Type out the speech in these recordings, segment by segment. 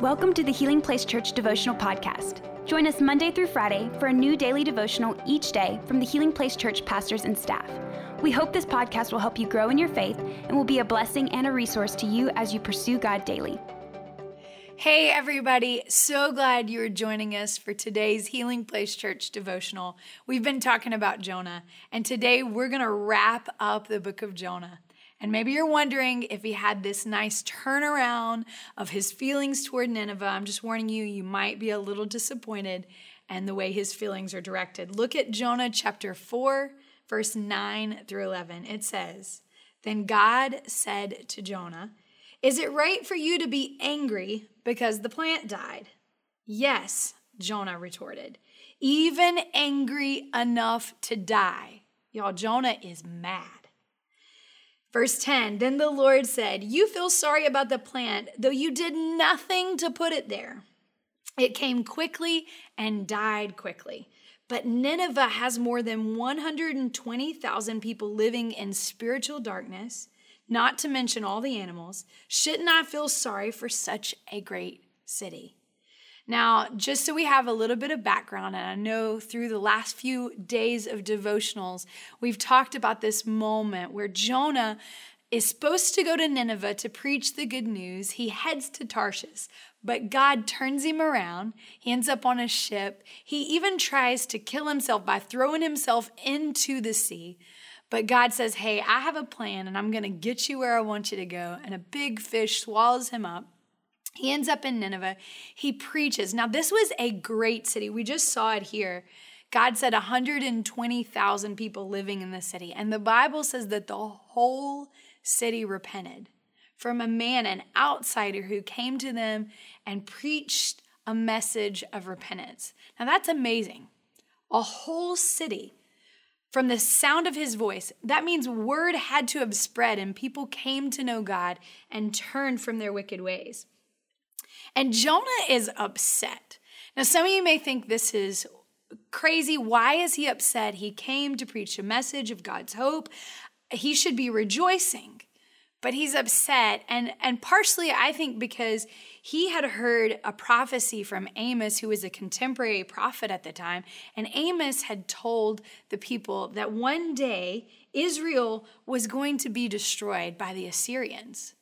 Welcome to the Healing Place Church Devotional Podcast. Join us Monday through Friday for a new daily devotional each day from the Healing Place Church pastors and staff. We hope this podcast will help you grow in your faith and will be a blessing and a resource to you as you pursue God daily. Hey, everybody. So glad you're joining us for today's Healing Place Church devotional. We've been talking about Jonah, and today we're going to wrap up the book of Jonah. And maybe you're wondering if he had this nice turnaround of his feelings toward Nineveh. I'm just warning you, you might be a little disappointed and the way his feelings are directed. Look at Jonah chapter 4, verse 9 through 11. It says, Then God said to Jonah, Is it right for you to be angry because the plant died? Yes, Jonah retorted, even angry enough to die. Y'all, Jonah is mad. Verse 10 Then the Lord said, You feel sorry about the plant, though you did nothing to put it there. It came quickly and died quickly. But Nineveh has more than 120,000 people living in spiritual darkness, not to mention all the animals. Shouldn't I feel sorry for such a great city? Now, just so we have a little bit of background, and I know through the last few days of devotionals, we've talked about this moment where Jonah is supposed to go to Nineveh to preach the good news. He heads to Tarshish, but God turns him around. He ends up on a ship. He even tries to kill himself by throwing himself into the sea. But God says, Hey, I have a plan and I'm going to get you where I want you to go. And a big fish swallows him up. He ends up in Nineveh. He preaches. Now, this was a great city. We just saw it here. God said 120,000 people living in the city. And the Bible says that the whole city repented from a man, an outsider who came to them and preached a message of repentance. Now, that's amazing. A whole city from the sound of his voice. That means word had to have spread and people came to know God and turned from their wicked ways. And Jonah is upset. Now, some of you may think this is crazy. Why is he upset? He came to preach a message of God's hope. He should be rejoicing, but he's upset. And, and partially, I think, because he had heard a prophecy from Amos, who was a contemporary prophet at the time. And Amos had told the people that one day Israel was going to be destroyed by the Assyrians.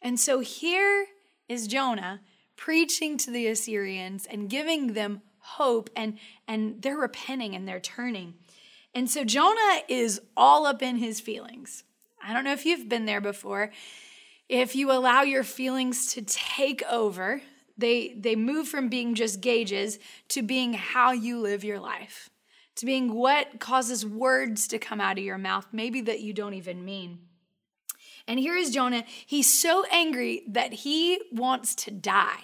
And so here is Jonah preaching to the Assyrians and giving them hope and and they're repenting and they're turning. And so Jonah is all up in his feelings. I don't know if you've been there before. If you allow your feelings to take over, they they move from being just gauges to being how you live your life. To being what causes words to come out of your mouth, maybe that you don't even mean. And here is Jonah. He's so angry that he wants to die.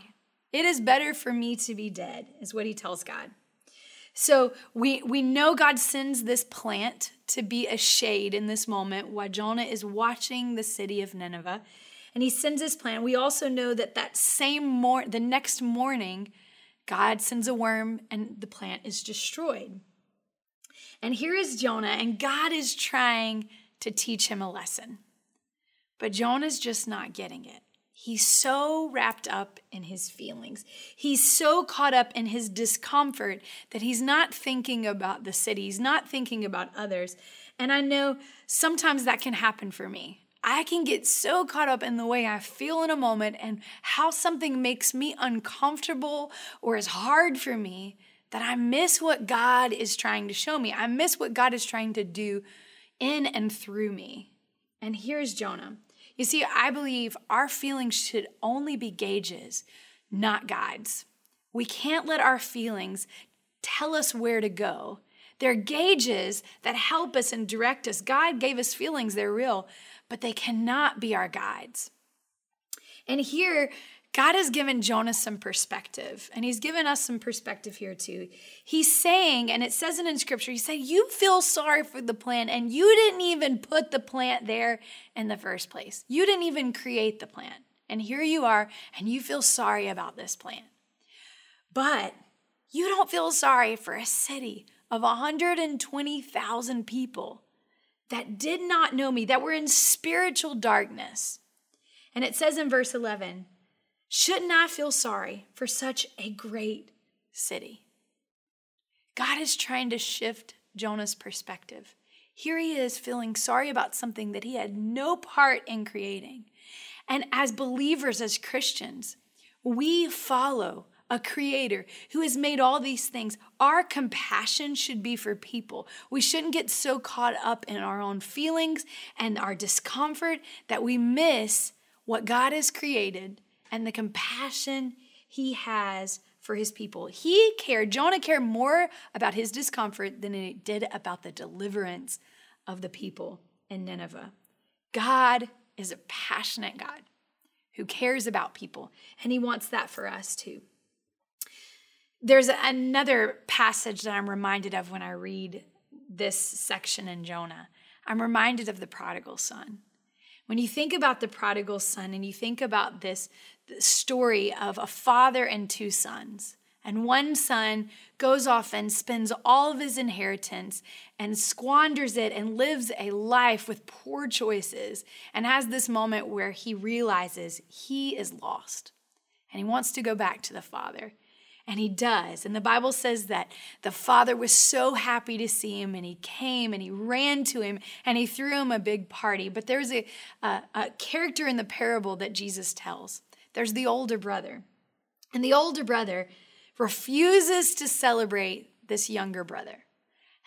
It is better for me to be dead, is what he tells God. So we, we know God sends this plant to be a shade in this moment while Jonah is watching the city of Nineveh. And he sends this plant. We also know that that same mor- the next morning, God sends a worm and the plant is destroyed. And here is Jonah, and God is trying to teach him a lesson. But Jonah's just not getting it. He's so wrapped up in his feelings. He's so caught up in his discomfort that he's not thinking about the city. He's not thinking about others. And I know sometimes that can happen for me. I can get so caught up in the way I feel in a moment and how something makes me uncomfortable or is hard for me that I miss what God is trying to show me. I miss what God is trying to do in and through me. And here's Jonah. You see, I believe our feelings should only be gauges, not guides. We can't let our feelings tell us where to go. They're gauges that help us and direct us. God gave us feelings, they're real, but they cannot be our guides. And here, God has given Jonah some perspective, and he's given us some perspective here too. He's saying, and it says it in scripture, he said, You feel sorry for the plant, and you didn't even put the plant there in the first place. You didn't even create the plant. And here you are, and you feel sorry about this plant. But you don't feel sorry for a city of 120,000 people that did not know me, that were in spiritual darkness. And it says in verse 11, Shouldn't I feel sorry for such a great city? God is trying to shift Jonah's perspective. Here he is feeling sorry about something that he had no part in creating. And as believers, as Christians, we follow a creator who has made all these things. Our compassion should be for people. We shouldn't get so caught up in our own feelings and our discomfort that we miss what God has created and the compassion he has for his people. He cared, Jonah cared more about his discomfort than he did about the deliverance of the people in Nineveh. God is a passionate God who cares about people, and he wants that for us too. There's another passage that I'm reminded of when I read this section in Jonah. I'm reminded of the prodigal son. When you think about the prodigal son and you think about this story of a father and two sons, and one son goes off and spends all of his inheritance and squanders it and lives a life with poor choices and has this moment where he realizes he is lost and he wants to go back to the father. And he does. And the Bible says that the father was so happy to see him, and he came and he ran to him and he threw him a big party. But there's a, a, a character in the parable that Jesus tells. There's the older brother. And the older brother refuses to celebrate this younger brother.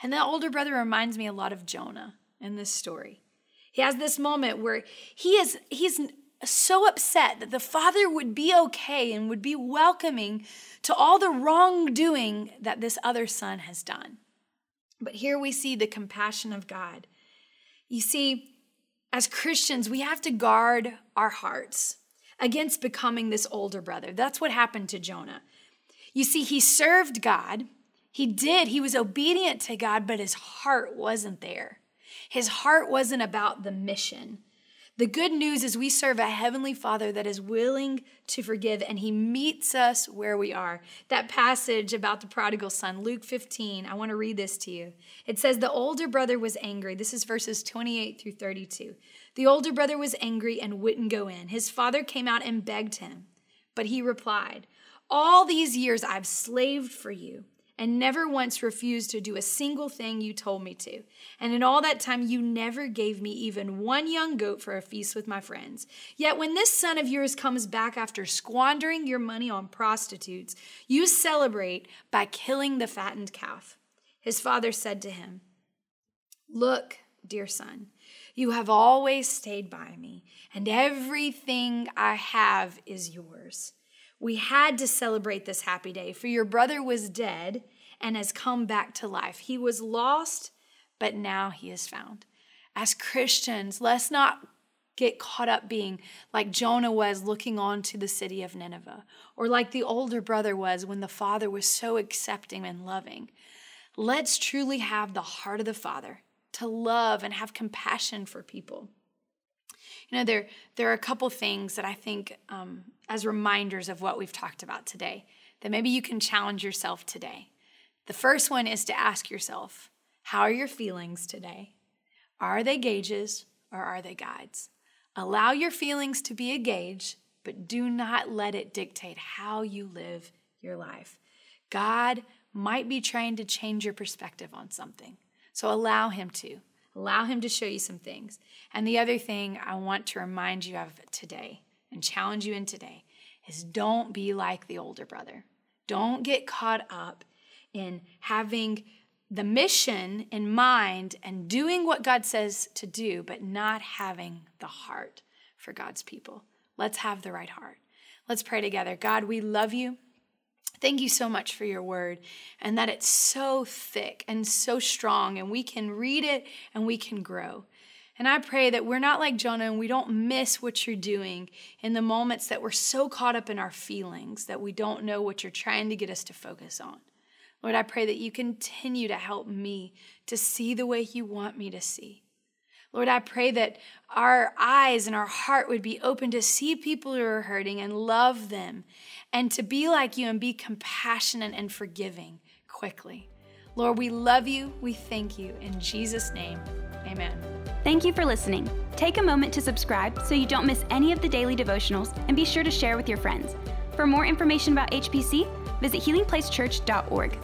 And the older brother reminds me a lot of Jonah in this story. He has this moment where he is he's so upset that the father would be okay and would be welcoming to all the wrongdoing that this other son has done. But here we see the compassion of God. You see, as Christians, we have to guard our hearts against becoming this older brother. That's what happened to Jonah. You see, he served God. He did. He was obedient to God, but his heart wasn't there. His heart wasn't about the mission. The good news is we serve a heavenly Father that is willing to forgive and he meets us where we are. That passage about the prodigal son, Luke 15, I want to read this to you. It says, The older brother was angry. This is verses 28 through 32. The older brother was angry and wouldn't go in. His father came out and begged him, but he replied, All these years I've slaved for you and never once refused to do a single thing you told me to. And in all that time, you never gave me even one young goat for a feast with my friends. Yet when this son of yours comes back after squandering your money on prostitutes, you celebrate by killing the fattened calf. His father said to him, Look, dear son, you have always stayed by me, and everything I have is yours. We had to celebrate this happy day, for your brother was dead and has come back to life. He was lost, but now he is found. As Christians, let's not get caught up being like Jonah was looking on to the city of Nineveh, or like the older brother was when the father was so accepting and loving. Let's truly have the heart of the Father to love and have compassion for people. You know, there, there are a couple things that I think um, as reminders of what we've talked about today that maybe you can challenge yourself today. The first one is to ask yourself, how are your feelings today? Are they gauges or are they guides? Allow your feelings to be a gauge, but do not let it dictate how you live your life. God might be trying to change your perspective on something. So allow Him to. Allow Him to show you some things. And the other thing I want to remind you of today and challenge you in today is don't be like the older brother. Don't get caught up in having the mission in mind and doing what God says to do, but not having the heart for God's people. Let's have the right heart. Let's pray together. God, we love you. Thank you so much for your word and that it's so thick and so strong, and we can read it and we can grow. And I pray that we're not like Jonah and we don't miss what you're doing in the moments that we're so caught up in our feelings that we don't know what you're trying to get us to focus on. Lord, I pray that you continue to help me to see the way you want me to see. Lord, I pray that our eyes and our heart would be open to see people who are hurting and love them and to be like you and be compassionate and forgiving quickly. Lord, we love you. We thank you. In Jesus' name, amen. Thank you for listening. Take a moment to subscribe so you don't miss any of the daily devotionals and be sure to share with your friends. For more information about HPC, visit healingplacechurch.org.